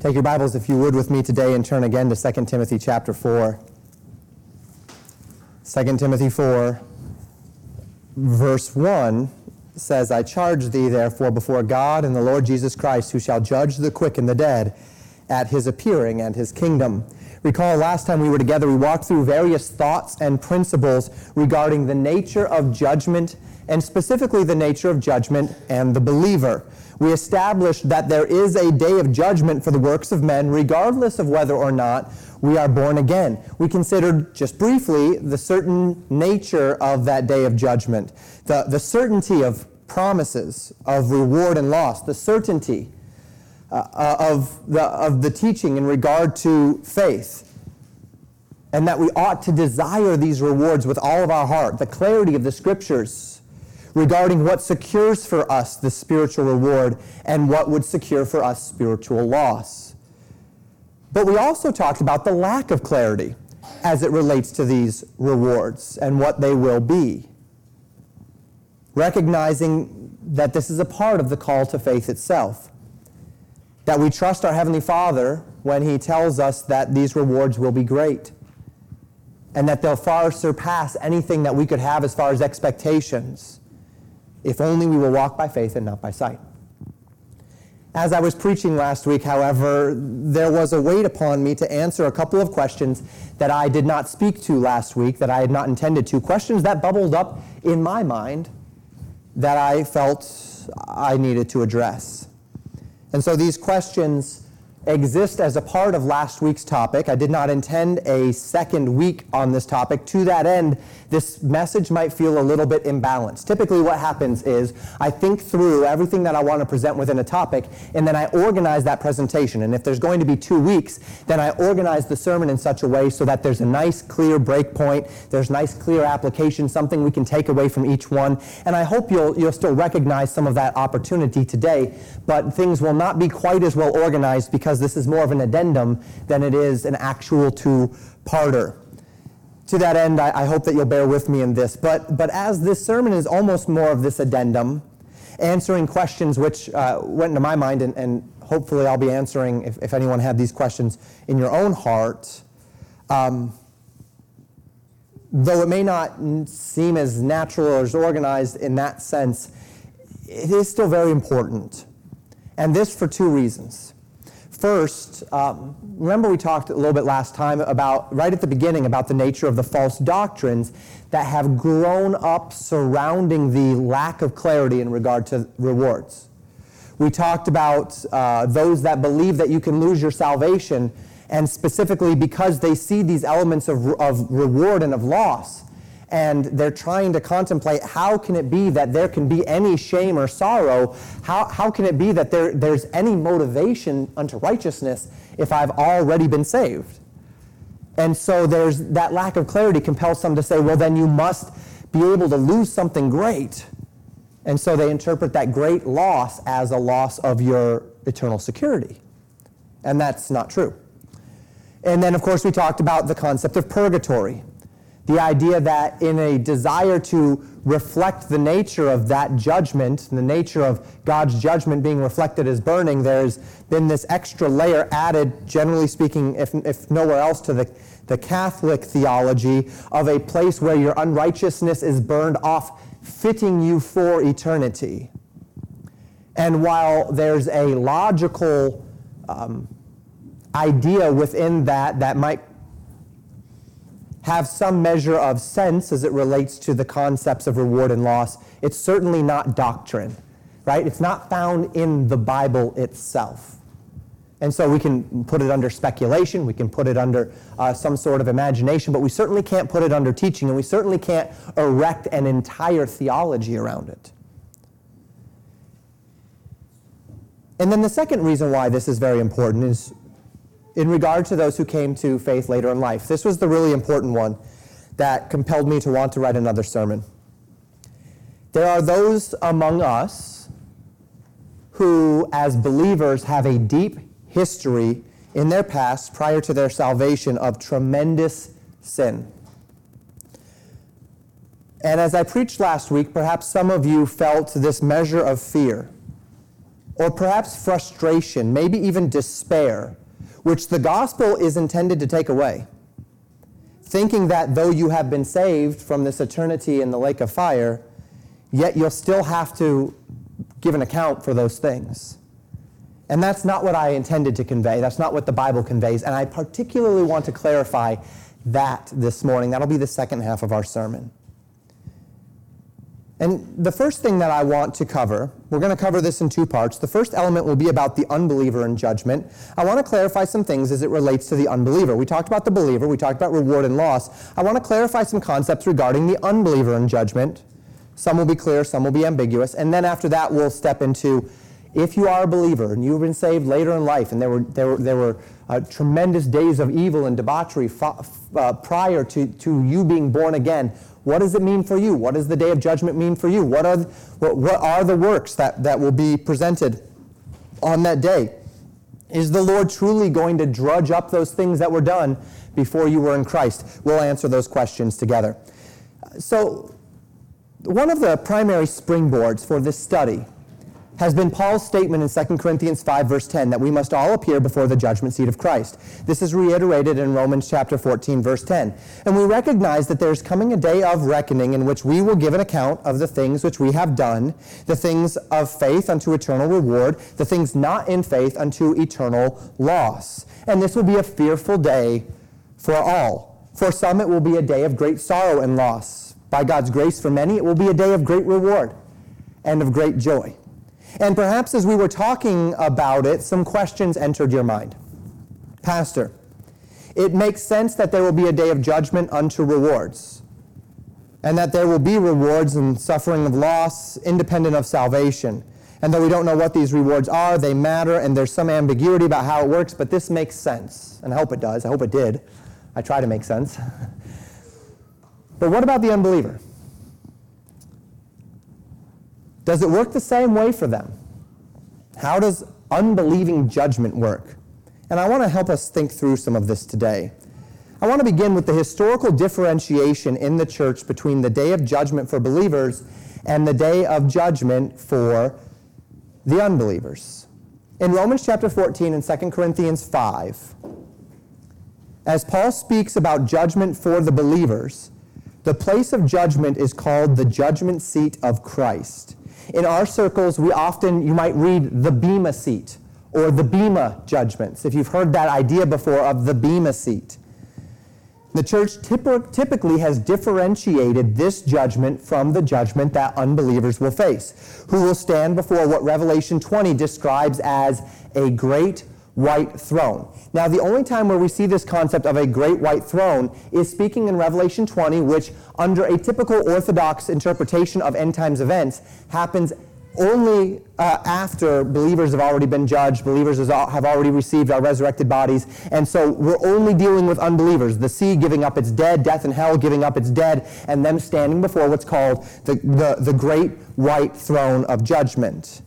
Take your Bibles, if you would, with me today and turn again to 2 Timothy chapter 4. 2 Timothy 4, verse 1 says, I charge thee, therefore, before God and the Lord Jesus Christ, who shall judge the quick and the dead at his appearing and his kingdom. Recall last time we were together, we walked through various thoughts and principles regarding the nature of judgment, and specifically the nature of judgment and the believer we established that there is a day of judgment for the works of men, regardless of whether or not we are born again. We considered just briefly the certain nature of that day of judgment, the, the certainty of promises, of reward and loss, the certainty uh, uh of, the, of the teaching in regard to faith. And that we ought to desire these rewards with all of our heart, the clarity of the scriptures regarding what secures for us the spiritual reward and what would secure for us spiritual loss. But we also talked about the lack of clarity as it relates to these rewards and what they will be. Recognizing that this is a part of the call to faith itself. That we trust our Heavenly Father when He tells us that these rewards will be great and that they'll far surpass anything that we could have as far as expectations if only we will walk by faith and not by sight. As I was preaching last week, however, there was a weight upon me to answer a couple of questions that I did not speak to last week, that I had not intended to, questions that bubbled up in my mind that I felt I needed to address. And so these questions exist as a part of last week's topic. I did not intend a second week on this topic. To that end, this message might feel a little bit imbalanced. Typically, what happens is I think through everything that I want to present within a topic, and then I organize that presentation. And if there's going to be two weeks, then I organize the sermon in such a way so that there's a nice, clear break point, there's nice, clear application, something we can take away from each one. And I hope you'll, you'll still recognize some of that opportunity today, but things will not be quite as well organized because this is more of an addendum than it is an actual two-parter to that end, I, I, hope that you'll bear with me in this. But, but as this sermon is almost more of this addendum, answering questions which uh, went into my mind, and, and, hopefully I'll be answering if, if anyone had these questions in your own heart. Um, though it may not seem as natural or as organized in that sense, it is still very important. And this for two reasons. First, um, remember we talked a little bit last time about, right at the beginning, about the nature of the false doctrines that have grown up surrounding the lack of clarity in regard to rewards. We talked about uh, those that believe that you can lose your salvation, and specifically because they see these elements of, of reward and of loss and they're trying to contemplate how can it be that there can be any shame or sorrow? How, how can it be that there, there's any motivation unto righteousness if I've already been saved? And so there's that lack of clarity compels some to say, well, then you must be able to lose something great. And so they interpret that great loss as a loss of your eternal security. And that's not true. And then, of course, we talked about the concept of purgatory. The idea that in a desire to reflect the nature of that judgment, the nature of God's judgment being reflected as burning, there's been this extra layer added, generally speaking, if, if nowhere else, to the, the Catholic theology of a place where your unrighteousness is burned off, fitting you for eternity. And while there's a logical um, idea within that that might have some measure of sense as it relates to the concepts of reward and loss. It's certainly not doctrine, right? It's not found in the Bible itself. And so we can put it under speculation, we can put it under uh, some sort of imagination, but we certainly can't put it under teaching, and we certainly can't erect an entire theology around it. And then the second reason why this is very important is in regard to those who came to faith later in life. This was the really important one that compelled me to want to write another sermon. There are those among us who, as believers, have a deep history in their past prior to their salvation of tremendous sin. And as I preached last week, perhaps some of you felt this measure of fear or perhaps frustration, maybe even despair, which the gospel is intended to take away. Thinking that though you have been saved from this eternity in the lake of fire, yet you'll still have to give an account for those things. And that's not what I intended to convey. That's not what the Bible conveys. And I particularly want to clarify that this morning. That'll be the second half of our sermon. And the first thing that I want to cover, we're going to cover this in two parts. The first element will be about the unbeliever and judgment. I want to clarify some things as it relates to the unbeliever. We talked about the believer, we talked about reward and loss. I want to clarify some concepts regarding the unbeliever and judgment. Some will be clear, some will be ambiguous. And then after that, we'll step into if you are a believer and you've been saved later in life, and there were, there were, there were uh, tremendous days of evil and debauchery uh, prior to, to you being born again, what does it mean for you? What does the day of judgment mean for you? What are, what, what are the works that, that will be presented on that day? Is the Lord truly going to drudge up those things that were done before you were in Christ? We'll answer those questions together. So, one of the primary springboards for this study has been Paul's statement in 2 Corinthians 5 verse 10 that we must all appear before the judgment seat of Christ. This is reiterated in Romans chapter 14 verse 10. And we recognize that there's coming a day of reckoning in which we will give an account of the things which we have done, the things of faith unto eternal reward, the things not in faith unto eternal loss. And this will be a fearful day for all. For some it will be a day of great sorrow and loss. By God's grace for many it will be a day of great reward and of great joy. And perhaps as we were talking about it, some questions entered your mind. Pastor, it makes sense that there will be a day of judgment unto rewards, and that there will be rewards and suffering of loss independent of salvation. And though we don't know what these rewards are, they matter, and there's some ambiguity about how it works, but this makes sense. And I hope it does. I hope it did. I try to make sense. but what about the unbeliever? Does it work the same way for them? How does unbelieving judgment work? And I want to help us think through some of this today. I want to begin with the historical differentiation in the church between the day of judgment for believers and the day of judgment for the unbelievers. In Romans chapter 14 and 2 Corinthians 5, as Paul speaks about judgment for the believers, the place of judgment is called the judgment seat of Christ. In our circles, we often, you might read the Bema seat or the Bema judgments, if you've heard that idea before of the Bema seat. The church typically has differentiated this judgment from the judgment that unbelievers will face, who will stand before what Revelation 20 describes as a great white throne. Now, the only time where we see this concept of a great white throne is speaking in Revelation 20, which, under a typical Orthodox interpretation of end times events, happens only uh, after believers have already been judged, believers have already received our resurrected bodies, and so we're only dealing with unbelievers. The sea giving up its dead, death and hell giving up its dead, and them standing before what's called the, the, the great white throne of judgment.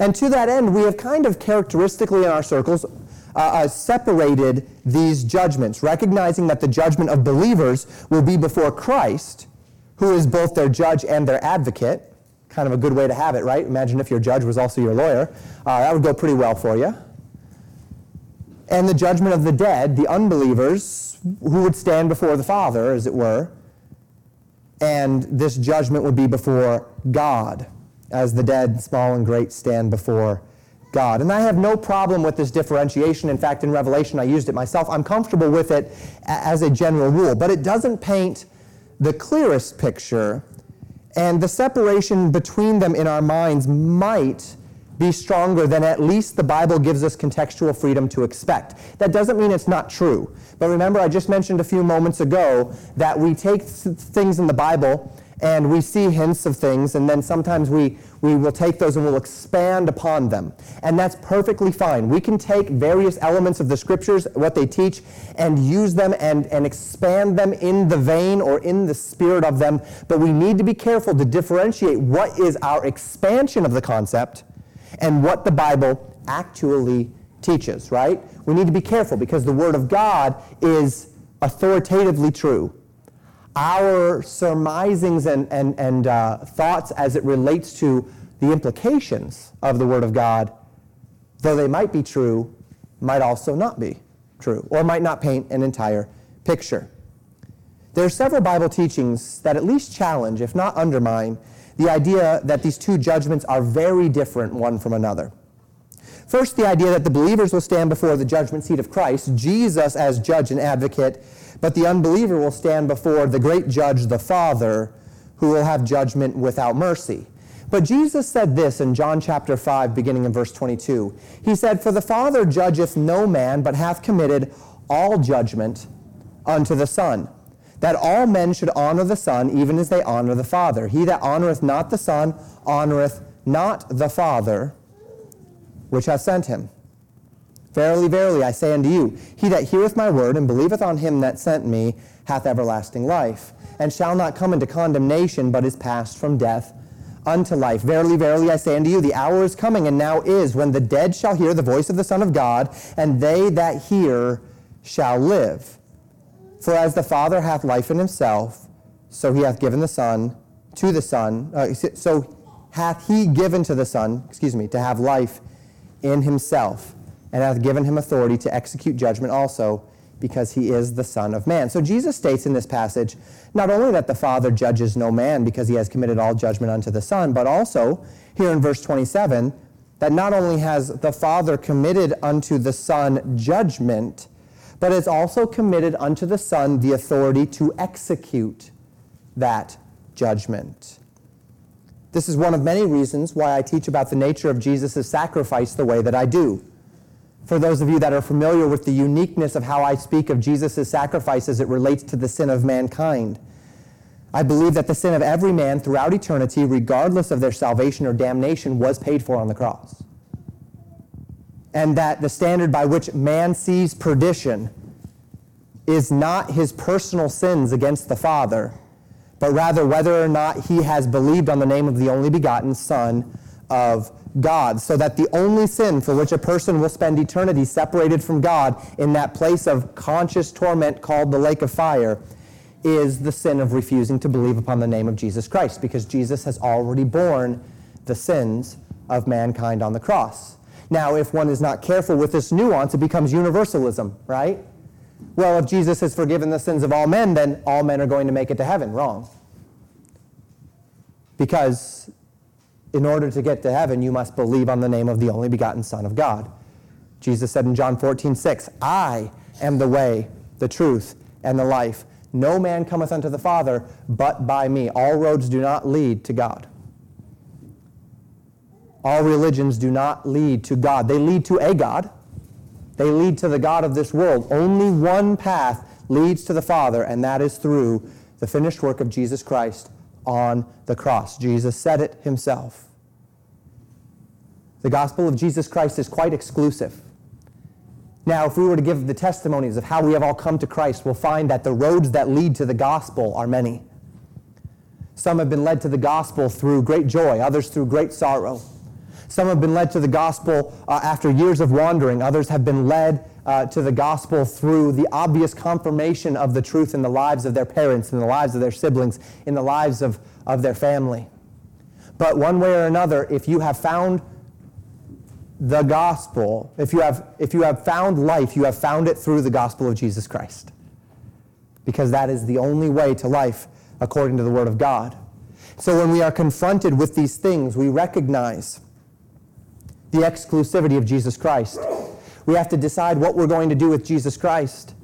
And to that end, we have kind of characteristically in our circles uh, uh, separated these judgments, recognizing that the judgment of believers will be before Christ, who is both their judge and their advocate. Kind of a good way to have it, right? Imagine if your judge was also your lawyer. Uh, that would go pretty well for you. And the judgment of the dead, the unbelievers, who would stand before the Father, as it were. And this judgment would be before God as the dead, small and great, stand before God. And I have no problem with this differentiation. In fact, in Revelation, I used it myself. I'm comfortable with it as a general rule, but it doesn't paint the clearest picture. And the separation between them in our minds might be stronger than at least the Bible gives us contextual freedom to expect. That doesn't mean it's not true. But remember, I just mentioned a few moments ago that we take things in the Bible and we see hints of things, and then sometimes we, we will take those and we'll expand upon them. And that's perfectly fine. We can take various elements of the scriptures, what they teach, and use them and, and expand them in the vein or in the spirit of them. But we need to be careful to differentiate what is our expansion of the concept and what the Bible actually teaches, right? We need to be careful because the Word of God is authoritatively true our surmisings and, and, and uh, thoughts as it relates to the implications of the Word of God, though they might be true, might also not be true, or might not paint an entire picture. There are several Bible teachings that at least challenge, if not undermine, the idea that these two judgments are very different one from another. First, the idea that the believers will stand before the judgment seat of Christ, Jesus as judge and advocate, but the unbeliever will stand before the great judge, the Father, who will have judgment without mercy. But Jesus said this in John chapter 5, beginning in verse 22. He said, For the Father judgeth no man, but hath committed all judgment unto the Son, that all men should honor the Son, even as they honor the Father. He that honoreth not the Son honoreth not the Father which hath sent him. Verily, verily, I say unto you, he that heareth my word and believeth on him that sent me hath everlasting life, and shall not come into condemnation, but is passed from death unto life. Verily, verily, I say unto you, the hour is coming, and now is, when the dead shall hear the voice of the Son of God, and they that hear shall live. For as the Father hath life in himself, so he hath given the Son to the Son, uh, so hath he given to the Son, excuse me, to have life in himself and hath given him authority to execute judgment also, because he is the Son of Man. So Jesus states in this passage not only that the Father judges no man because he has committed all judgment unto the Son, but also here in verse 27 that not only has the Father committed unto the Son judgment, but has also committed unto the Son the authority to execute that judgment. This is one of many reasons why I teach about the nature of Jesus' sacrifice the way that I do. For those of you that are familiar with the uniqueness of how I speak of Jesus' sacrifice as it relates to the sin of mankind, I believe that the sin of every man throughout eternity, regardless of their salvation or damnation, was paid for on the cross. And that the standard by which man sees perdition is not his personal sins against the Father but rather whether or not he has believed on the name of the only begotten Son of God, so that the only sin for which a person will spend eternity separated from God in that place of conscious torment called the lake of fire is the sin of refusing to believe upon the name of Jesus Christ, because Jesus has already borne the sins of mankind on the cross. Now, if one is not careful with this nuance, it becomes universalism, right? well, if Jesus has forgiven the sins of all men, then all men are going to make it to heaven. Wrong. Because in order to get to heaven, you must believe on the name of the only begotten Son of God. Jesus said in John 14, 6, I am the way, the truth, and the life. No man cometh unto the Father but by me. All roads do not lead to God. All religions do not lead to God. They lead to a God, they lead to the God of this world. Only one path leads to the Father, and that is through the finished work of Jesus Christ on the cross. Jesus said it himself. The gospel of Jesus Christ is quite exclusive. Now, if we were to give the testimonies of how we have all come to Christ, we'll find that the roads that lead to the gospel are many. Some have been led to the gospel through great joy, others through great sorrow. Some have been led to the gospel uh, after years of wandering. Others have been led uh, to the gospel through the obvious confirmation of the truth in the lives of their parents, in the lives of their siblings, in the lives of, of their family. But one way or another, if you have found the gospel, if you have, if you have found life, you have found it through the gospel of Jesus Christ. Because that is the only way to life according to the Word of God. So when we are confronted with these things, we recognize the exclusivity of Jesus Christ. We have to decide what we're going to do with Jesus Christ.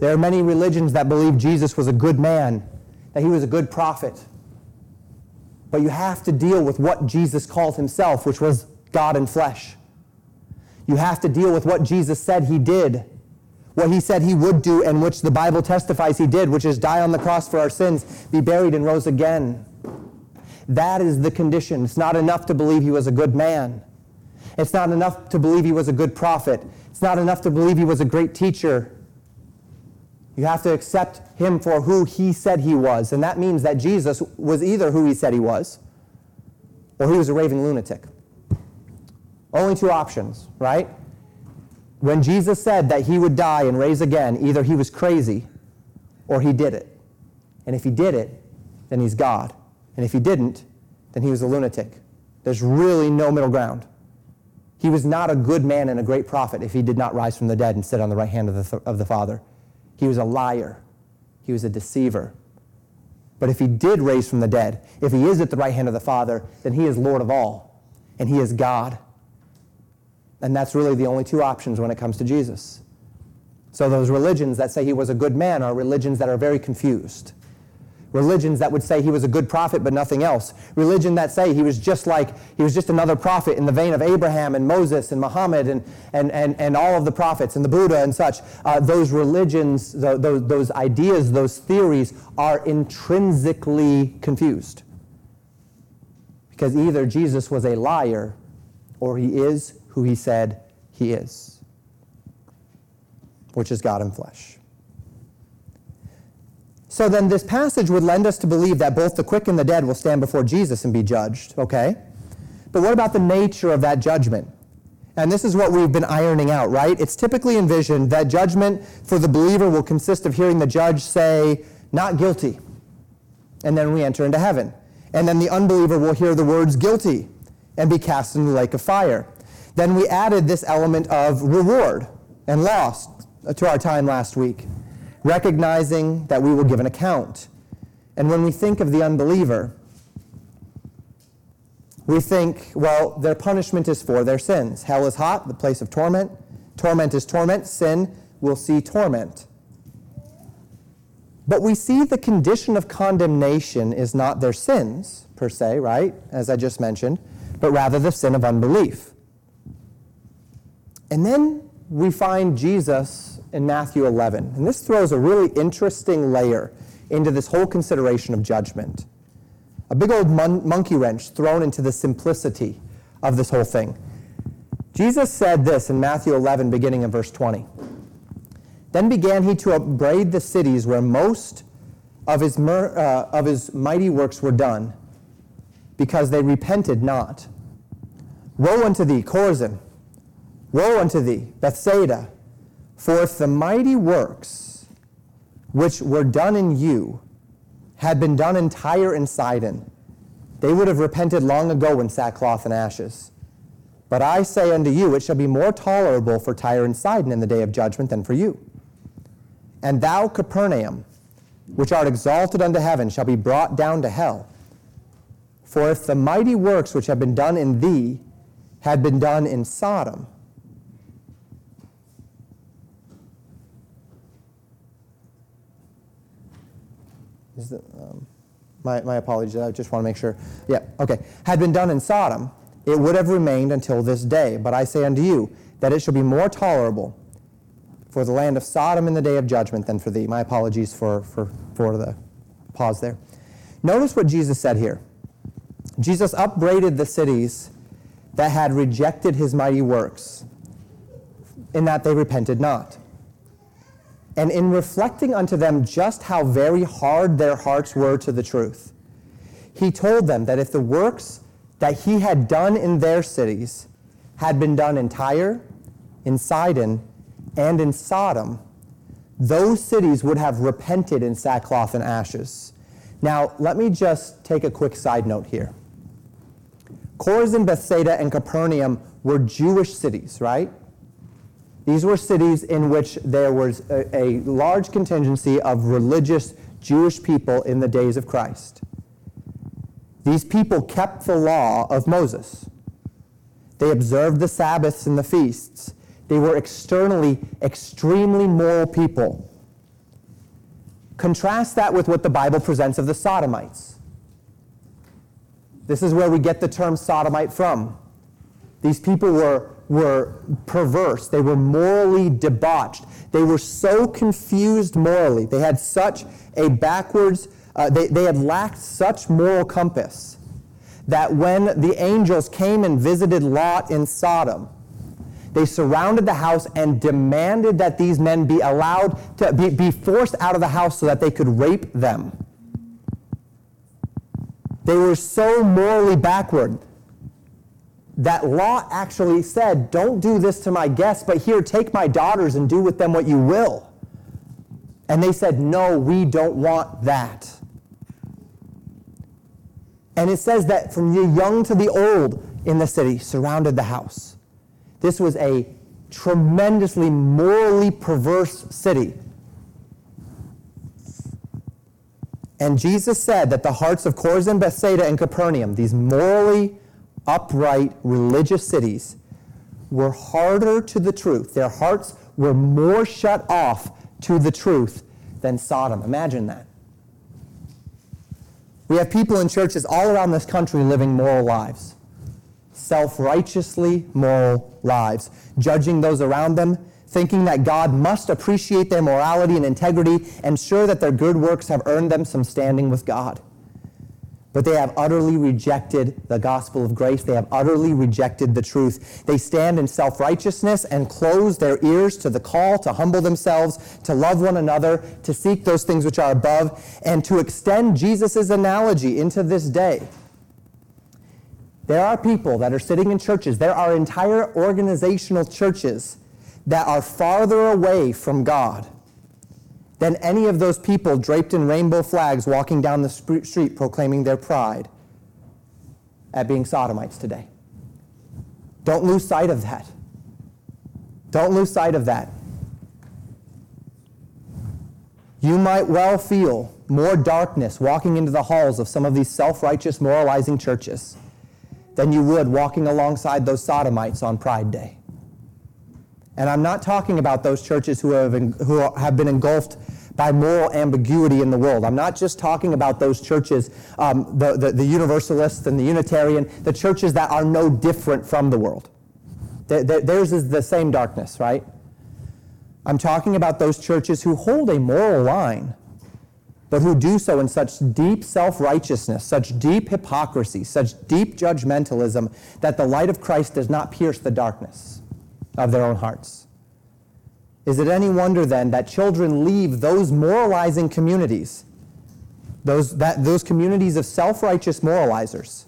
There are many religions that believe Jesus was a good man, that he was a good prophet. But you have to deal with what Jesus called himself, which was God in flesh. You have to deal with what Jesus said he did, what he said he would do, and which the Bible testifies he did, which is die on the cross for our sins, be buried, and rose again. That is the condition. It's not enough to believe he was a good man. It's not enough to believe he was a good prophet. It's not enough to believe he was a great teacher. You have to accept him for who he said he was. And that means that Jesus was either who he said he was or he was a raving lunatic. Only two options, right? When Jesus said that he would die and raise again, either he was crazy or he did it. And if he did it, then he's God. And if he didn't, then he was a lunatic. There's really no middle ground. He was not a good man and a great prophet if he did not rise from the dead and sit on the right hand of the, of the Father. He was a liar. He was a deceiver. But if he did raise from the dead, if he is at the right hand of the Father, then he is Lord of all, and he is God. And that's really the only two options when it comes to Jesus. So those religions that say he was a good man are religions that are very confused. Religions that would say he was a good prophet but nothing else. Religion that say he was just like, he was just another prophet in the vein of Abraham and Moses and Muhammad and, and, and, and all of the prophets and the Buddha and such. Uh, those religions, those, those ideas, those theories are intrinsically confused. Because either Jesus was a liar or he is who he said he is, which is God in flesh. So then this passage would lend us to believe that both the quick and the dead will stand before Jesus and be judged, okay? But what about the nature of that judgment? And this is what we've been ironing out, right? It's typically envisioned that judgment for the believer will consist of hearing the judge say, not guilty. And then we enter into heaven. And then the unbeliever will hear the words guilty and be cast into the lake of fire. Then we added this element of reward and loss to our time last week recognizing that we will give an account. And when we think of the unbeliever, we think, well, their punishment is for their sins. Hell is hot, the place of torment. Torment is torment. Sin will see torment. But we see the condition of condemnation is not their sins, per se, right? As I just mentioned, but rather the sin of unbelief. And then we find Jesus in Matthew 11. And this throws a really interesting layer into this whole consideration of judgment. A big old mon- monkey wrench thrown into the simplicity of this whole thing. Jesus said this in Matthew 11, beginning in verse 20. Then began he to upbraid the cities where most of his, mer- uh, of his mighty works were done, because they repented not. Woe unto thee, Chorazin! Woe unto thee, Bethsaida! For if the mighty works which were done in you had been done in Tyre and Sidon, they would have repented long ago in sackcloth and ashes. But I say unto you, it shall be more tolerable for Tyre and Sidon in the day of judgment than for you. And thou, Capernaum, which art exalted unto heaven, shall be brought down to hell. For if the mighty works which have been done in thee had been done in Sodom, Is the, um, my, my apologies, I just want to make sure. Yeah, okay. Had been done in Sodom, it would have remained until this day. But I say unto you that it shall be more tolerable for the land of Sodom in the day of judgment than for thee. My apologies for, for, for the pause there. Notice what Jesus said here. Jesus upbraided the cities that had rejected his mighty works, in that they repented not. And in reflecting unto them just how very hard their hearts were to the truth, he told them that if the works that he had done in their cities had been done in Tyre, in Sidon, and in Sodom, those cities would have repented in sackcloth and ashes. Now, let me just take a quick side note here. Chorazin, Bethsaida, and Capernaum were Jewish cities, right? These were cities in which there was a, a large contingency of religious Jewish people in the days of Christ. These people kept the law of Moses. They observed the Sabbaths and the feasts. They were externally extremely moral people. Contrast that with what the Bible presents of the Sodomites. This is where we get the term sodomite from. These people were were perverse. They were morally debauched. They were so confused morally. They had such a backwards, uh, they, they had lacked such moral compass that when the angels came and visited Lot in Sodom, they surrounded the house and demanded that these men be allowed to be, be forced out of the house so that they could rape them. They were so morally backward that Lot actually said, Don't do this to my guests, but here, take my daughters and do with them what you will. And they said, No, we don't want that. And it says that from the young to the old in the city surrounded the house. This was a tremendously morally perverse city. And Jesus said that the hearts of Chorazin, Bethsaida, and Capernaum, these morally upright religious cities, were harder to the truth. Their hearts were more shut off to the truth than Sodom. Imagine that. We have people in churches all around this country living moral lives, self righteously moral lives, judging those around them, thinking that God must appreciate their morality and integrity and sure that their good works have earned them some standing with God but they have utterly rejected the gospel of grace. They have utterly rejected the truth. They stand in self righteousness and close their ears to the call to humble themselves, to love one another, to seek those things which are above, and to extend Jesus' analogy into this day. There are people that are sitting in churches, there are entire organizational churches that are farther away from God than any of those people draped in rainbow flags walking down the street proclaiming their pride at being sodomites today. Don't lose sight of that. Don't lose sight of that. You might well feel more darkness walking into the halls of some of these self righteous, moralizing churches than you would walking alongside those sodomites on Pride Day. And I'm not talking about those churches who have, who have been engulfed by moral ambiguity in the world. I'm not just talking about those churches, um, the, the, the, Universalists and the Unitarian, the churches that are no different from the world. theirs is the same darkness, right? I'm talking about those churches who hold a moral line, but who do so in such deep self righteousness, such deep hypocrisy, such deep judgmentalism that the light of Christ does not pierce the darkness of their own hearts. Is it any wonder then that children leave those moralizing communities, those, that, those communities of self righteous moralizers?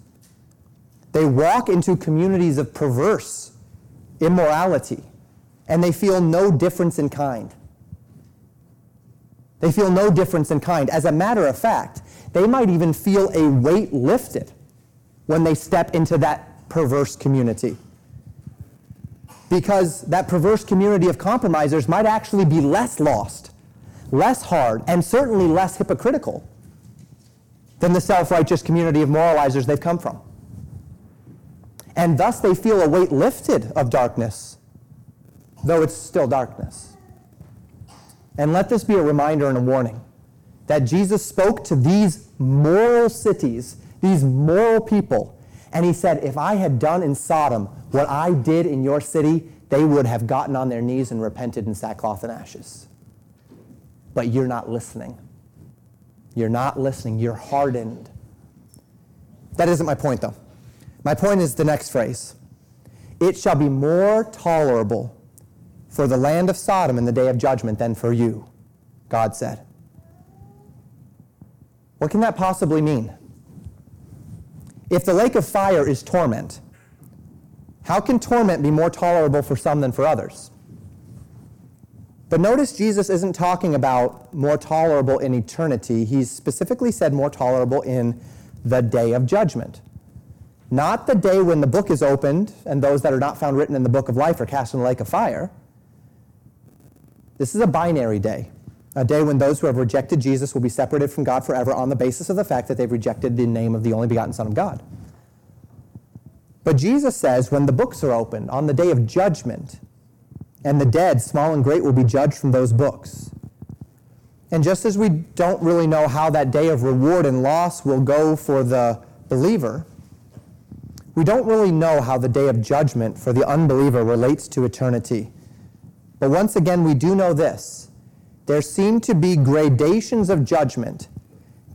They walk into communities of perverse immorality, and they feel no difference in kind. They feel no difference in kind. As a matter of fact, they might even feel a weight lifted when they step into that perverse community because that perverse community of compromisers might actually be less lost, less hard, and certainly less hypocritical than the self righteous community of moralizers they've come from. And thus they feel a weight lifted of darkness, though it's still darkness. And let this be a reminder and a warning that Jesus spoke to these moral cities, these moral people, and he said, If I had done in Sodom what I did in your city, they would have gotten on their knees and repented in sackcloth and ashes. But you're not listening. You're not listening. You're hardened. That isn't my point, though. My point is the next phrase It shall be more tolerable for the land of Sodom in the day of judgment than for you, God said. What can that possibly mean? If the lake of fire is torment, how can torment be more tolerable for some than for others? But notice Jesus isn't talking about more tolerable in eternity. He's specifically said more tolerable in the day of judgment. Not the day when the book is opened and those that are not found written in the book of life are cast in the lake of fire. This is a binary day, a day when those who have rejected Jesus will be separated from God forever on the basis of the fact that they've rejected the name of the only begotten Son of God. But Jesus says when the books are opened on the day of judgment, and the dead, small and great, will be judged from those books. And just as we don't really know how that day of reward and loss will go for the believer, we don't really know how the day of judgment for the unbeliever relates to eternity. But once again, we do know this there seem to be gradations of judgment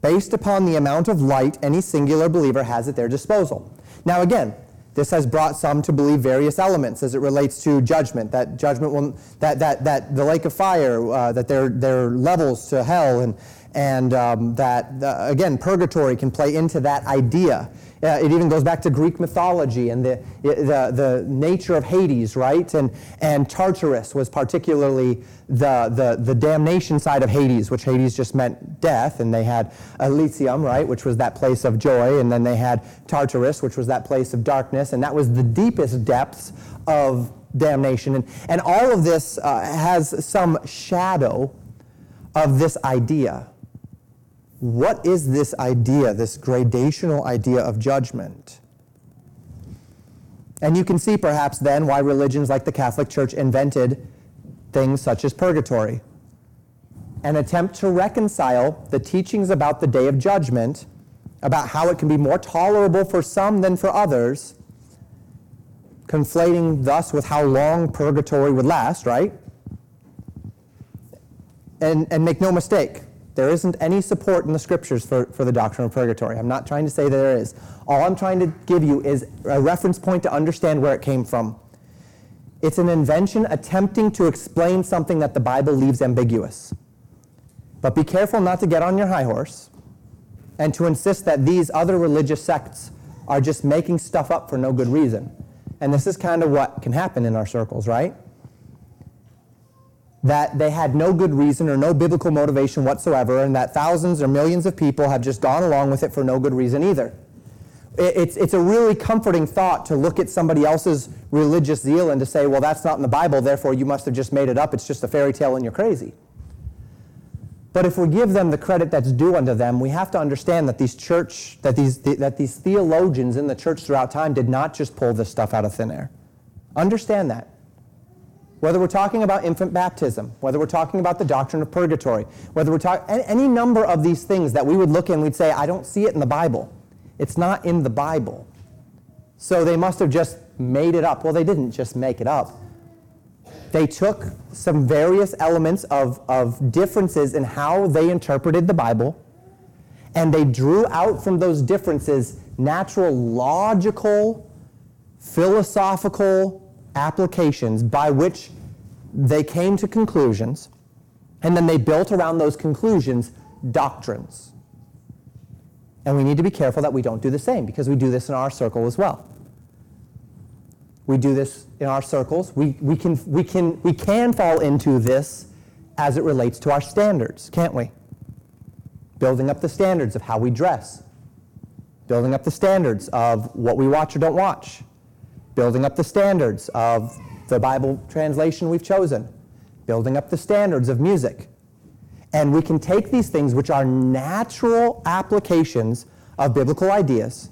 based upon the amount of light any singular believer has at their disposal. Now, again, this has brought some to believe various elements as it relates to judgment, that judgment will, that, that, that the lake of fire, uh, that there, there are levels to hell, and, and um, that, the, again, purgatory can play into that idea. Uh, it even goes back to Greek mythology and the, the, the nature of Hades, right? And, and Tartarus was particularly the, the, the damnation side of Hades, which Hades just meant death. And they had Elysium, right, which was that place of joy. And then they had Tartarus, which was that place of darkness. And that was the deepest depths of damnation. And, and all of this uh, has some shadow of this idea what is this idea, this gradational idea of judgment? And you can see perhaps then why religions like the Catholic Church invented things such as purgatory. An attempt to reconcile the teachings about the day of judgment, about how it can be more tolerable for some than for others, conflating thus with how long purgatory would last, right? And, and make no mistake, there isn't any support in the scriptures for, for the doctrine of purgatory. I'm not trying to say there is. All I'm trying to give you is a reference point to understand where it came from. It's an invention attempting to explain something that the Bible leaves ambiguous. But be careful not to get on your high horse and to insist that these other religious sects are just making stuff up for no good reason. And this is kind of what can happen in our circles, right? That they had no good reason or no biblical motivation whatsoever, and that thousands or millions of people have just gone along with it for no good reason either. It's, it's a really comforting thought to look at somebody else's religious zeal and to say, well, that's not in the Bible, therefore you must have just made it up. It's just a fairy tale and you're crazy. But if we give them the credit that's due unto them, we have to understand that these church, that these, that these theologians in the church throughout time did not just pull this stuff out of thin air. Understand that. Whether we're talking about infant baptism, whether we're talking about the doctrine of purgatory, whether we're talking any number of these things that we would look and we'd say, I don't see it in the Bible. It's not in the Bible. So they must have just made it up. Well, they didn't just make it up. They took some various elements of, of differences in how they interpreted the Bible, and they drew out from those differences natural, logical, philosophical applications by which they came to conclusions, and then they built around those conclusions doctrines. And we need to be careful that we don't do the same because we do this in our circle as well. We do this in our circles. We, we, can, we, can, we can fall into this as it relates to our standards, can't we? Building up the standards of how we dress, building up the standards of what we watch or don't watch, building up the standards of the Bible translation we've chosen, building up the standards of music. And we can take these things, which are natural applications of biblical ideas,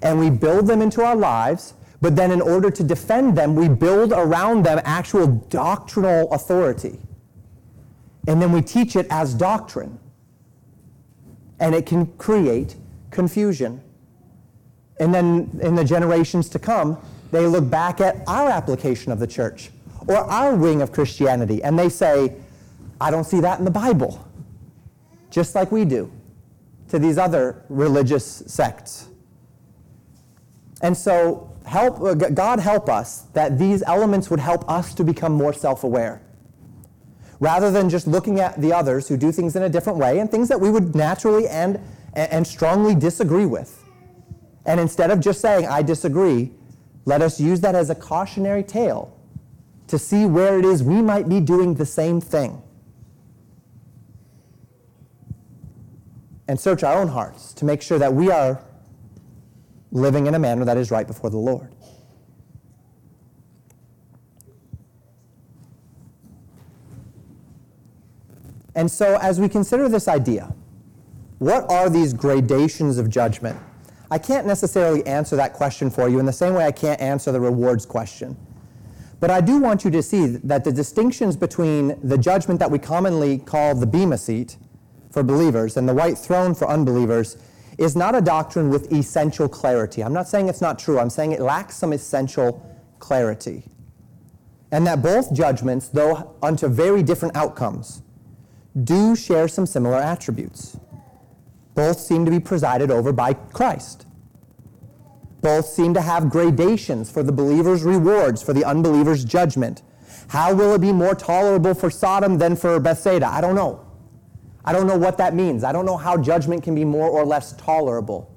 and we build them into our lives, but then in order to defend them, we build around them actual doctrinal authority. And then we teach it as doctrine. And it can create confusion. And then in the generations to come, they look back at our application of the church or our wing of Christianity and they say, I don't see that in the Bible, just like we do to these other religious sects. And so, help, uh, God help us that these elements would help us to become more self aware. Rather than just looking at the others who do things in a different way and things that we would naturally and, and strongly disagree with and instead of just saying, I disagree, let us use that as a cautionary tale to see where it is we might be doing the same thing. And search our own hearts to make sure that we are living in a manner that is right before the Lord. And so, as we consider this idea, what are these gradations of judgment? I can't necessarily answer that question for you in the same way I can't answer the rewards question. But I do want you to see that the distinctions between the judgment that we commonly call the Bema seat for believers and the white throne for unbelievers is not a doctrine with essential clarity. I'm not saying it's not true, I'm saying it lacks some essential clarity. And that both judgments, though unto very different outcomes, do share some similar attributes. Both seem to be presided over by Christ. Both seem to have gradations for the believer's rewards, for the unbeliever's judgment. How will it be more tolerable for Sodom than for Bethsaida? I don't know. I don't know what that means. I don't know how judgment can be more or less tolerable.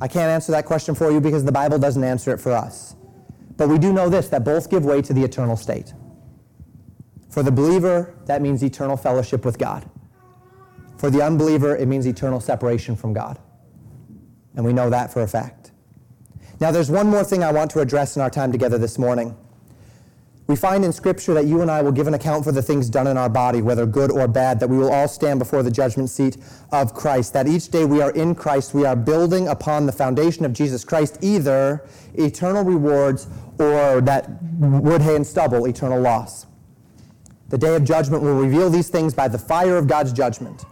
I can't answer that question for you because the Bible doesn't answer it for us. But we do know this that both give way to the eternal state. For the believer, that means eternal fellowship with God. For the unbeliever, it means eternal separation from God. And we know that for a fact. Now, there's one more thing I want to address in our time together this morning. We find in Scripture that you and I will give an account for the things done in our body, whether good or bad, that we will all stand before the judgment seat of Christ, that each day we are in Christ, we are building upon the foundation of Jesus Christ, either eternal rewards or that wood, hay, and stubble, eternal loss. The day of judgment will reveal these things by the fire of God's judgment.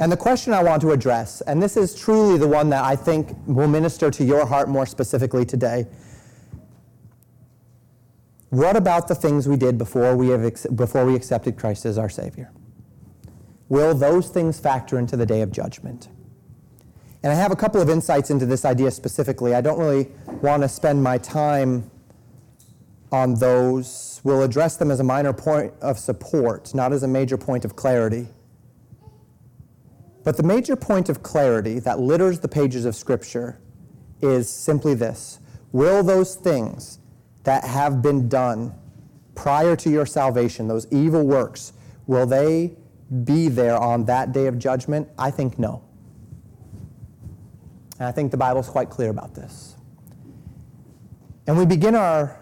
And the question I want to address, and this is truly the one that I think will minister to your heart more specifically today what about the things we did before we, have, before we accepted Christ as our Savior? Will those things factor into the day of judgment? And I have a couple of insights into this idea specifically. I don't really want to spend my time on those. We'll address them as a minor point of support, not as a major point of clarity. But the major point of clarity that litters the pages of Scripture is simply this Will those things that have been done prior to your salvation, those evil works, will they be there on that day of judgment? I think no. And I think the Bible's quite clear about this. And we begin our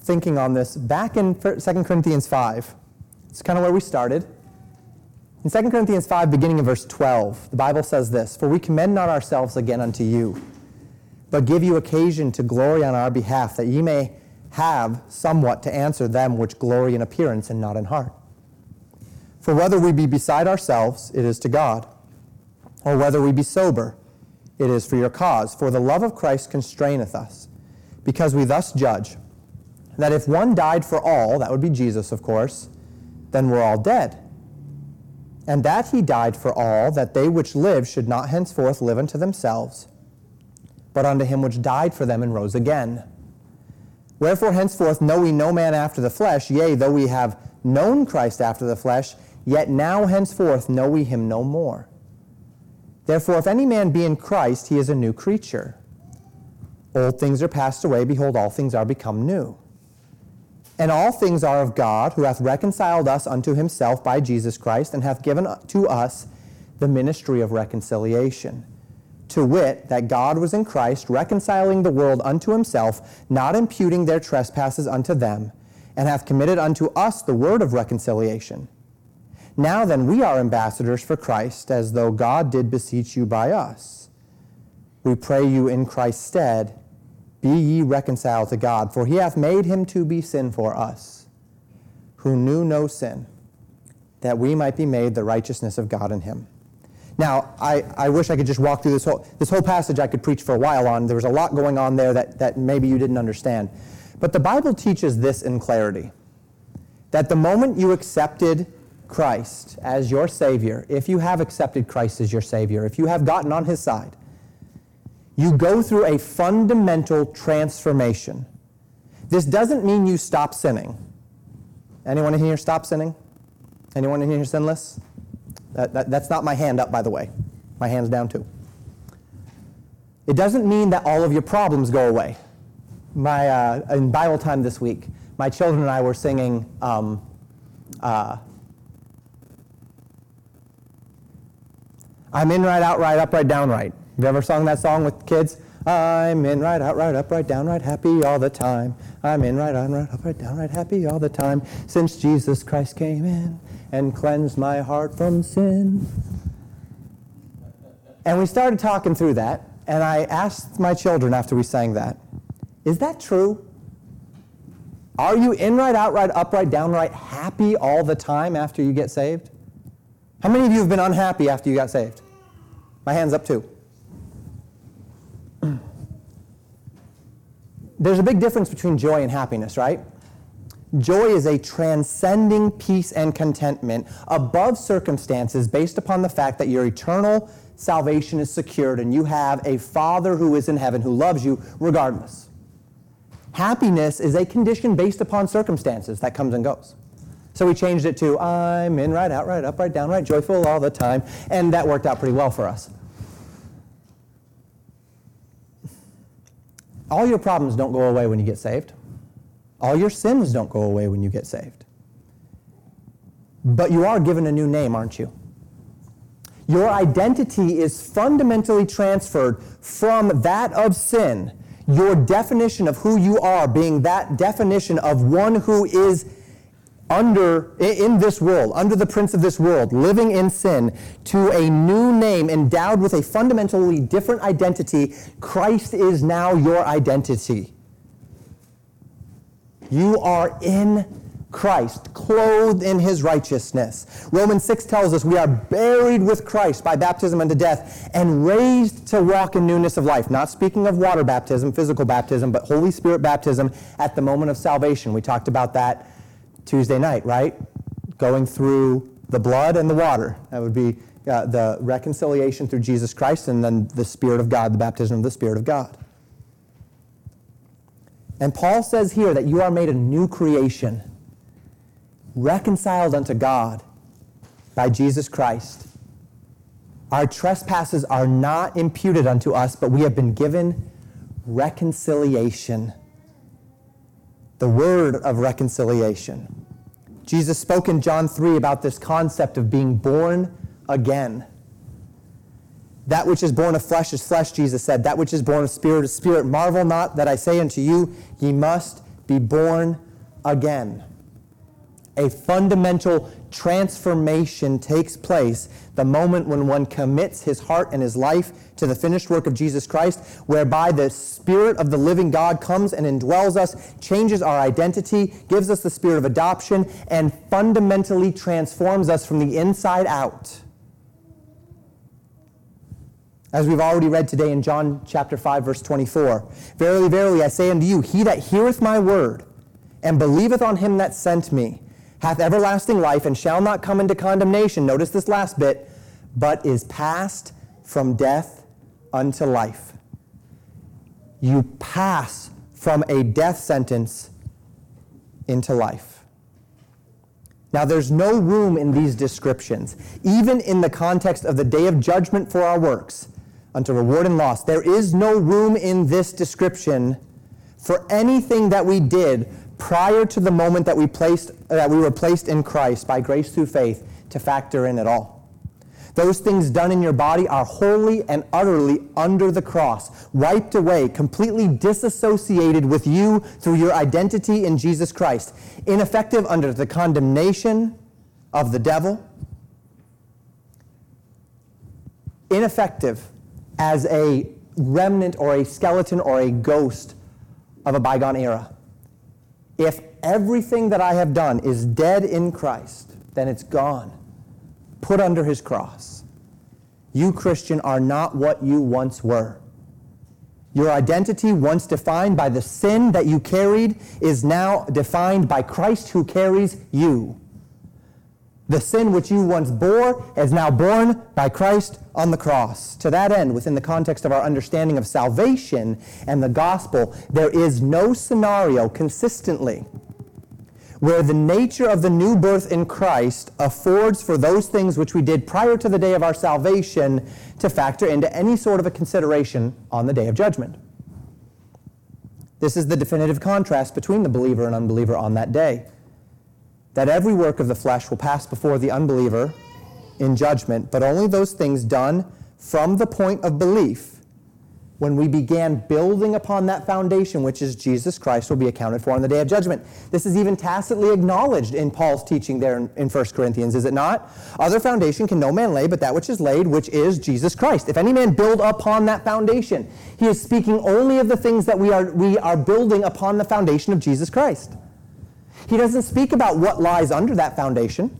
thinking on this back in 2 Corinthians 5. It's kind of where we started. In 2 Corinthians 5, beginning in verse 12, the Bible says this For we commend not ourselves again unto you, but give you occasion to glory on our behalf, that ye may have somewhat to answer them which glory in appearance and not in heart. For whether we be beside ourselves, it is to God, or whether we be sober, it is for your cause. For the love of Christ constraineth us, because we thus judge that if one died for all, that would be Jesus, of course, then we're all dead. And that he died for all, that they which live should not henceforth live unto themselves, but unto him which died for them and rose again Wherefore henceforth know we no man after the flesh, yea, though we have known Christ after the flesh, yet now henceforth know we him no more. Therefore, if any man be in Christ, he is a new creature. Old things are passed away, behold, all things are become new. And all things are of God, who hath reconciled us unto himself by Jesus Christ, and hath given to us the ministry of reconciliation to wit, that God was in Christ, reconciling the world unto himself, not imputing their trespasses unto them, and hath committed unto us the word of reconciliation. Now then, we are ambassadors for Christ, as though God did beseech you by us. We pray you in Christ's stead, be ye reconciled to God, for he hath made him to be sin for us, who knew no sin, that we might be made the righteousness of God in him. Now, I, I wish I could just walk through this whole, this whole passage I could preach for a while on. There was a lot going on there that, that maybe you didn't understand. But the Bible teaches this in clarity that the moment you accepted Christ as your Savior, if you have accepted Christ as your Savior, if you have gotten on His side, you go through a fundamental transformation. This doesn't mean you stop sinning. Anyone in here stop sinning? Anyone in here sinless? That, that, that's not my hand up, by the way. My hand's down too. It doesn't mean that all of your problems go away. My, uh, in Bible time this week, my children and I were singing um, uh, I'm in right, out right, up right, down right. You ever sung that song with kids? I'm in right, out right, up right, down right, happy all the time. I'm in right, out right, up right, down right, happy all the time. Since Jesus Christ came in, and cleansed my heart from sin. And we started talking through that, and I asked my children after we sang that, is that true? Are you in right, outright, upright, downright happy all the time after you get saved? How many of you have been unhappy after you got saved? My hand's up too. There's a big difference between joy and happiness, right? Joy is a transcending peace and contentment above circumstances based upon the fact that your eternal salvation is secured and you have a Father who is in heaven who loves you regardless. Happiness is a condition based upon circumstances that comes and goes. So we changed it to I'm in, right out, right up, right down, right joyful all the time. And that worked out pretty well for us. All your problems don't go away when you get saved. All your sins don't go away when you get saved. But you are given a new name, aren't you? Your identity is fundamentally transferred from that of sin, your definition of who you are being that definition of one who is under in this world, under the prince of this world, living in sin, to a new name endowed with a fundamentally different identity. Christ is now your identity. You are in Christ, clothed in his righteousness. Romans 6 tells us we are buried with Christ by baptism unto death and raised to walk in newness of life. Not speaking of water baptism, physical baptism, but Holy Spirit baptism at the moment of salvation. We talked about that Tuesday night, right? Going through the blood and the water. That would be uh, the reconciliation through Jesus Christ and then the Spirit of God, the baptism of the Spirit of God. And Paul says here that you are made a new creation, reconciled unto God by Jesus Christ. Our trespasses are not imputed unto us, but we have been given reconciliation the word of reconciliation. Jesus spoke in John 3 about this concept of being born again. That which is born of flesh is flesh, Jesus said. That which is born of spirit is spirit. Marvel not that I say unto you, ye must be born again a fundamental transformation takes place the moment when one commits his heart and his life to the finished work of Jesus Christ, whereby the Spirit of the living God comes and indwells us, changes our identity, gives us the spirit of adoption, and fundamentally transforms us from the inside out. As we've already read today in John chapter 5 verse 24, verily verily I say unto you he that heareth my word and believeth on him that sent me hath everlasting life and shall not come into condemnation. Notice this last bit, but is passed from death unto life. You pass from a death sentence into life. Now, there's no room in these descriptions, even in the context of the day of judgment for our works, unto reward and loss. There is no room in this description for anything that we did prior to the moment that we, placed, that we were placed in Christ by grace through faith to factor in at all. Those things done in your body are wholly and utterly under the cross, wiped away, completely disassociated with you through your identity in Jesus Christ, ineffective under the condemnation of the devil, ineffective as a remnant or a skeleton or a ghost of a bygone era. If everything that I have done is dead in Christ, then it's gone, put under his cross. You, Christian, are not what you once were. Your identity, once defined by the sin that you carried, is now defined by Christ who carries you. The sin which you once bore is now borne by Christ on the cross. To that end, within the context of our understanding of salvation and the gospel, there is no scenario consistently where the nature of the new birth in Christ affords for those things which we did prior to the day of our salvation to factor into any sort of a consideration on the day of judgment. This is the definitive contrast between the believer and unbeliever on that day that every work of the flesh will pass before the unbeliever in judgment, but only those things done from the point of belief when we began building upon that foundation, which is Jesus Christ, will be accounted for on the day of judgment. This is even tacitly acknowledged in Paul's teaching there in, in 1 Corinthians, is it not? Other foundation can no man lay but that which is laid, which is Jesus Christ. If any man build upon that foundation, he is speaking only of the things that we are, we are building upon the foundation of Jesus Christ. He doesn't speak about what lies under that foundation.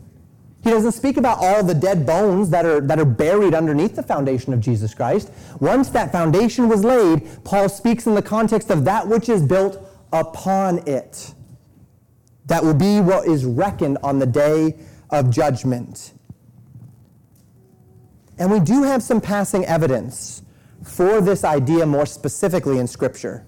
He doesn't speak about all the dead bones that are, that are buried underneath the foundation of Jesus Christ. Once that foundation was laid, Paul speaks in the context of that which is built upon it. That will be what is reckoned on the day of judgment. And we do have some passing evidence for this idea more specifically in Scripture.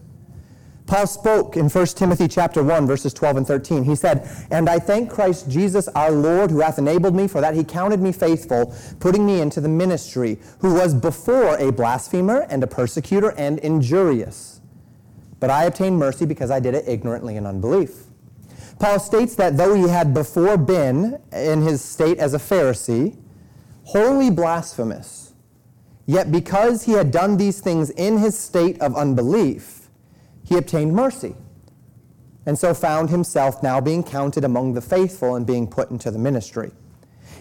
Paul spoke in 1 Timothy chapter 1 verses 12 and 13. He said, "And I thank Christ Jesus our Lord who hath enabled me for that he counted me faithful, putting me into the ministry, who was before a blasphemer and a persecutor and injurious. But I obtained mercy because I did it ignorantly in unbelief." Paul states that though he had before been in his state as a Pharisee, wholly blasphemous, yet because he had done these things in his state of unbelief, he obtained mercy, and so found himself now being counted among the faithful and being put into the ministry.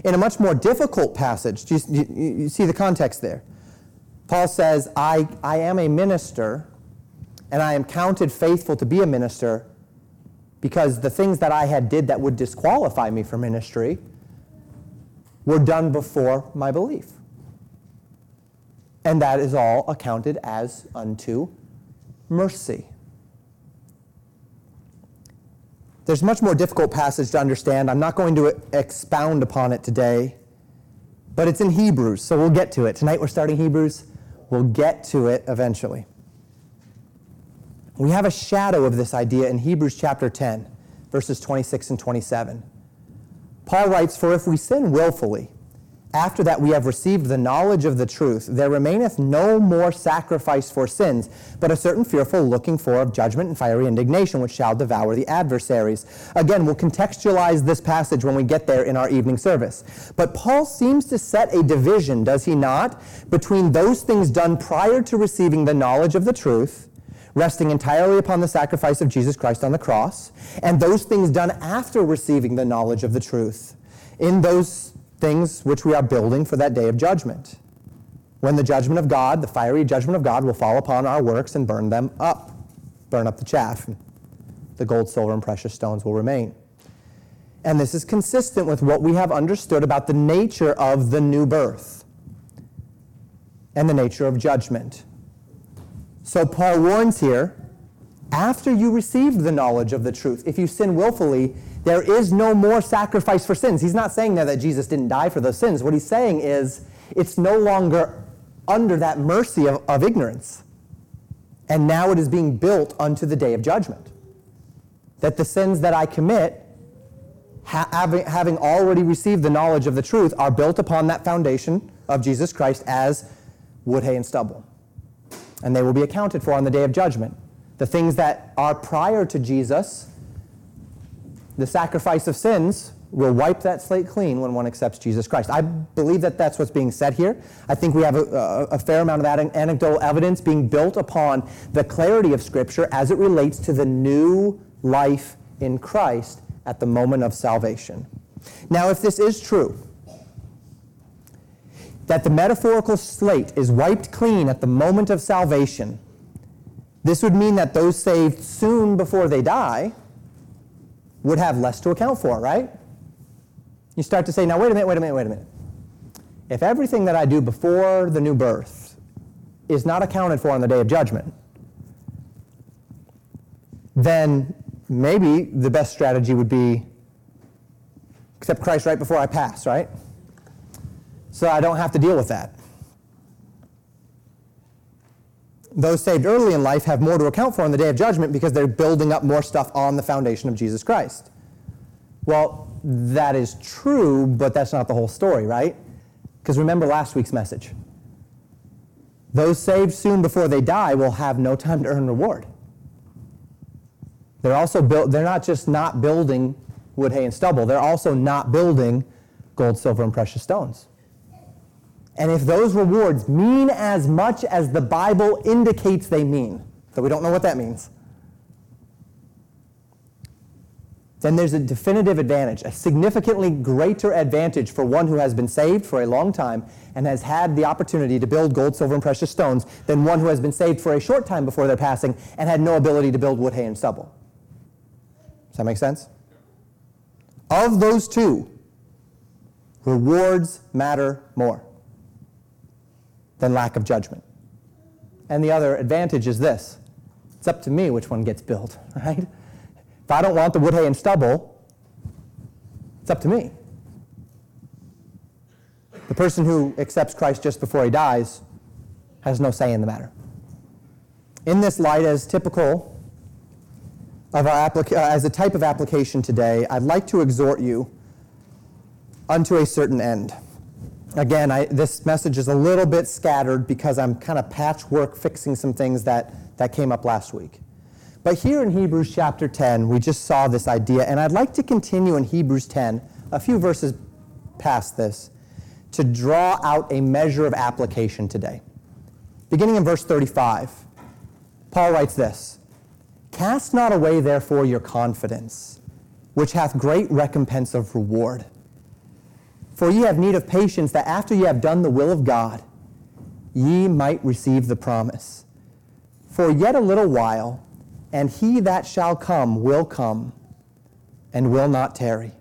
In a much more difficult passage, you, you, you see the context there. Paul says, I, I am a minister, and I am counted faithful to be a minister because the things that I had did that would disqualify me for ministry were done before my belief. And that is all accounted as unto mercy. There's much more difficult passage to understand. I'm not going to expound upon it today, but it's in Hebrews, so we'll get to it. Tonight we're starting Hebrews. We'll get to it eventually. We have a shadow of this idea in Hebrews chapter 10, verses 26 and 27. Paul writes, For if we sin willfully, after that we have received the knowledge of the truth, there remaineth no more sacrifice for sins, but a certain fearful looking for of judgment and fiery indignation, which shall devour the adversaries. Again, we'll contextualize this passage when we get there in our evening service. But Paul seems to set a division, does he not, between those things done prior to receiving the knowledge of the truth, resting entirely upon the sacrifice of Jesus Christ on the cross, and those things done after receiving the knowledge of the truth. In those things which we are building for that day of judgment. When the judgment of God, the fiery judgment of God, will fall upon our works and burn them up, burn up the chaff. The gold, silver, and precious stones will remain. And this is consistent with what we have understood about the nature of the new birth and the nature of judgment. So Paul warns here after you received the knowledge of the truth, if you sin willfully, there is no more sacrifice for sins. He's not saying there that Jesus didn't die for those sins. What he's saying is it's no longer under that mercy of, of ignorance. And now it is being built unto the day of judgment. That the sins that I commit, ha- having, having already received the knowledge of the truth, are built upon that foundation of Jesus Christ as wood, hay, and stubble. And they will be accounted for on the day of judgment. The things that are prior to Jesus the sacrifice of sins will wipe that slate clean when one accepts Jesus Christ. I believe that that's what's being said here. I think we have a, a, a, fair amount of anecdotal evidence being built upon the clarity of Scripture as it relates to the new life in Christ at the moment of salvation. Now, if this is true, that the metaphorical slate is wiped clean at the moment of salvation, this would mean that those saved soon before they die would have less to account for, right? You start to say, now wait a minute, wait a minute, wait a minute. If everything that I do before the new birth is not accounted for on the day of judgment, then maybe the best strategy would be accept Christ right before I pass, right? So I don't have to deal with that. Those saved early in life have more to account for on the day of judgment because they're building up more stuff on the foundation of Jesus Christ. Well, that is true, but that's not the whole story, right? Because remember last week's message. Those saved soon before they die will have no time to earn reward. They're also built, they're not just not building wood, hay, and stubble, they're also not building gold, silver, and precious stones. And if those rewards mean as much as the Bible indicates they mean, though we don't know what that means, then there's a definitive advantage, a significantly greater advantage for one who has been saved for a long time and has had the opportunity to build gold, silver, and precious stones than one who has been saved for a short time before their passing and had no ability to build wood, hay, and stubble. Does that make sense? Of those two, rewards matter more than lack of judgment. And the other advantage is this it's up to me which one gets built, right? If I don't want the wood, hay, and stubble, it's up to me. The person who accepts Christ just before he dies has no say in the matter. In this light, as typical of our applica- uh, as a type of application today, I'd like to exhort you unto a certain end. Again, I, this message is a little bit scattered because I'm kind of patchwork fixing some things that, that came up last week. But here in Hebrews chapter 10, we just saw this idea, and I'd like to continue in Hebrews 10, a few verses past this, to draw out a measure of application today. Beginning in verse 35, Paul writes this Cast not away, therefore, your confidence, which hath great recompense of reward. For ye have need of patience, that after ye have done the will of God, ye might receive the promise. For yet a little while, and he that shall come will come, and will not tarry.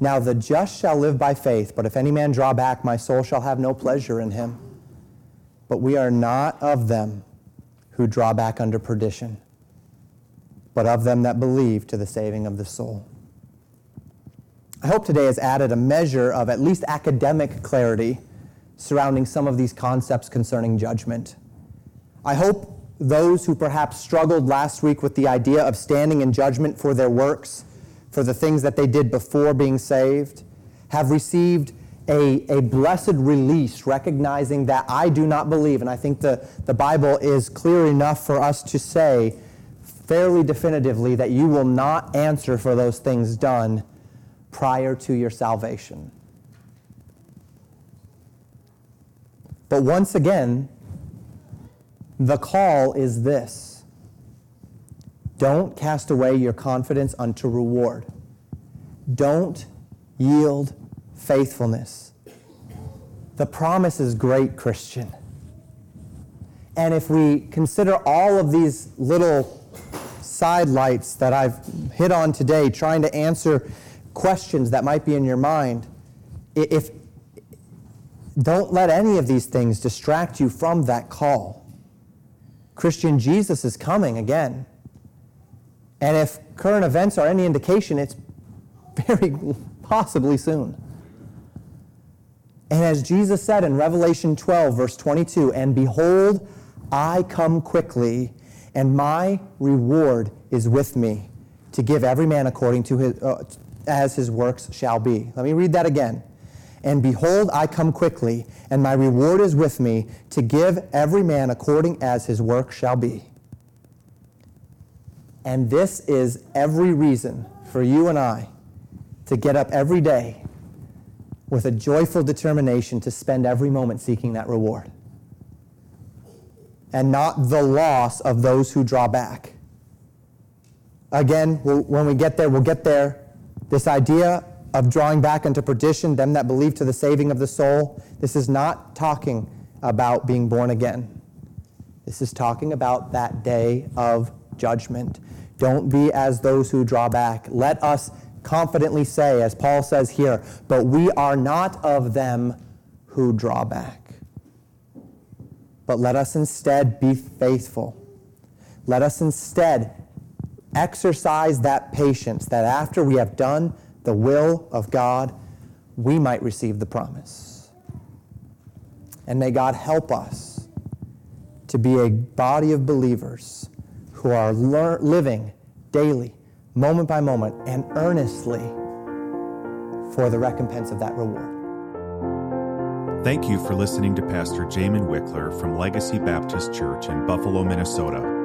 Now the just shall live by faith, but if any man draw back, my soul shall have no pleasure in him. But we are not of them who draw back under perdition but of them that believe to the saving of the soul. I hope today has added a measure of at least academic clarity surrounding some of these concepts concerning judgment. I hope those who perhaps struggled last week with the idea of standing in judgment for their works, for the things that they did before being saved, have received a, a blessed release, recognizing that I do not believe. And I think the, the Bible is clear enough for us to say fairly definitively that you will not answer for those things done prior to your salvation. But once again, the call is this don't cast away your confidence unto reward. Don't yield faithfulness. The promise is great, Christian. And if we consider all of these little sidelights that I've hit on today, trying to answer questions that might be in your mind, if don't let any of these things distract you from that call. Christian, Jesus is coming again. And if current events are any indication, it's very possibly soon. And as Jesus said in Revelation 12, verse 22, and behold, I come quickly, and my reward is with me to give every man according to his, uh, as his works shall be. Let me read that again. And behold, I come quickly, and my reward is with me to give every man according as his work shall be. And this is every reason for you and I to get up every day with a joyful determination to spend every moment seeking that reward and not the loss of those who draw back. Again, we'll, when we get there, we'll get there. This idea of drawing back unto perdition, them that believe to the saving of the soul, this is not talking about being born again. This is talking about that day of judgment. Don't be as those who draw back. Let us confidently say, as Paul says here, but we are not of them who draw back but let us instead be faithful. Let us instead exercise that patience that after we have done the will of God, we might receive the promise. And may God help us to be a body of believers who are lear- living daily, moment by moment, and earnestly for the recompense of that reward. Thank you for listening to Pastor Jamin Wickler from Legacy Baptist Church in Buffalo, Minnesota.